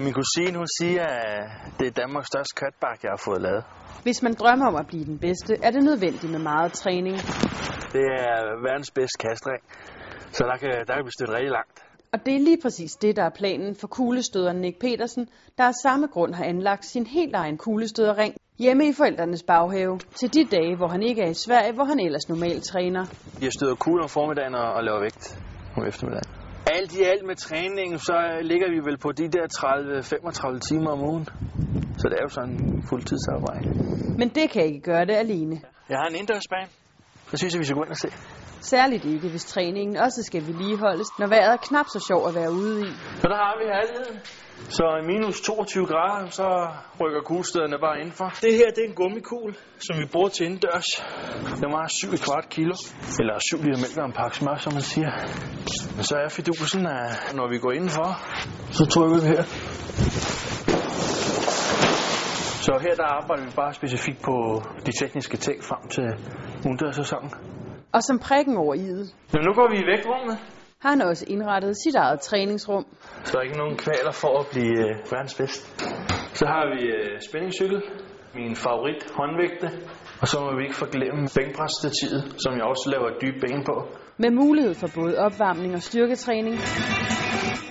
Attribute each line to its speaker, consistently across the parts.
Speaker 1: Min kusine, hun siger, at det er Danmarks største katbak, jeg har fået lavet.
Speaker 2: Hvis man drømmer om at blive den bedste, er det nødvendigt med meget træning.
Speaker 1: Det er verdens bedste kastring, så der kan, der kan vi støtte rigtig langt.
Speaker 2: Og det er lige præcis det, der er planen for kuglestøderen Nick Petersen, der af samme grund har anlagt sin helt egen kuglestøderring hjemme i forældrenes baghave, til de dage, hvor han ikke er i Sverige, hvor han ellers normalt træner.
Speaker 1: Jeg støder kugler om formiddagen og, og laver vægt om eftermiddagen. Alt i alt med træningen, så ligger vi vel på de der 30-35 timer om ugen. Så det er jo sådan en fuldtidsarbejde.
Speaker 2: Men det kan ikke gøre det alene.
Speaker 1: Jeg har en indendørsbane. Så synes jeg, vi skal gå ind og se.
Speaker 2: Særligt ikke, hvis træningen også skal vedligeholdes, når vejret er knap så sjov at være ude i.
Speaker 1: Så der har vi herligheden. Så i minus 22 grader, så rykker kuglestederne bare indenfor. Det her, det er en gummikugle, som vi bruger til indendørs. Den var 7 kvart kilo, eller 7 liter mælk og en pakke smør, som man siger. Men så er fidusen, at når vi går indenfor, så trykker vi her. Så her der arbejder vi bare specifikt på de tekniske ting frem til udendørssæsonen.
Speaker 2: Og som prikken over i'et,
Speaker 1: Men nu går vi i vægtrummet.
Speaker 2: har han også indrettet sit eget træningsrum.
Speaker 1: Så der er ikke nogen kvaler for at blive øh, verdens bedste. Så har vi øh, spændingscykel, min favorit håndvægte, og så må vi ikke forglemme bænkpresstativet, som jeg også laver dybe ben på.
Speaker 2: Med mulighed for både opvarmning og styrketræning,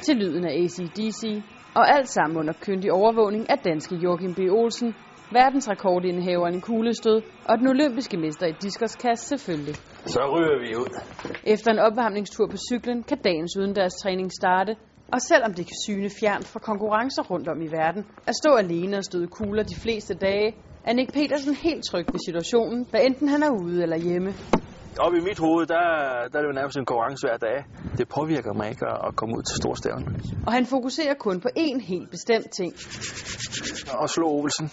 Speaker 2: til lyden af ACDC, og alt sammen under kyndig overvågning af danske Joachim B. Olsen, verdensrekordindehaveren i kuglestød og den olympiske mester i diskoskast selvfølgelig.
Speaker 1: Så ryger vi ud.
Speaker 2: Efter en opvarmningstur på cyklen kan dagens udendørstræning starte, og selvom det kan syne fjernt fra konkurrencer rundt om i verden, at stå alene og støde kugler de fleste dage, er Nick Petersen helt tryg ved situationen, hvad enten han er ude eller hjemme.
Speaker 1: Op i mit hoved, der, der er det jo nærmest en konkurrence hver dag. Det påvirker mig ikke at, at komme ud til storstævn.
Speaker 2: Og han fokuserer kun på én helt bestemt ting.
Speaker 1: Og slå Olsen.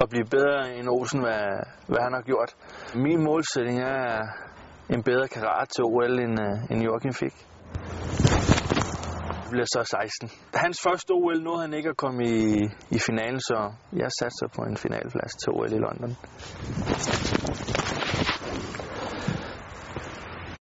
Speaker 1: Og blive bedre end Olsen, hvad, hvad han har gjort. Min målsætning er en bedre karat til OL, end, øh, end Joachim fik. Det bliver så 16. Hans første OL nåede han ikke at komme i, i finalen, så jeg satser på en finalplads til OL i London.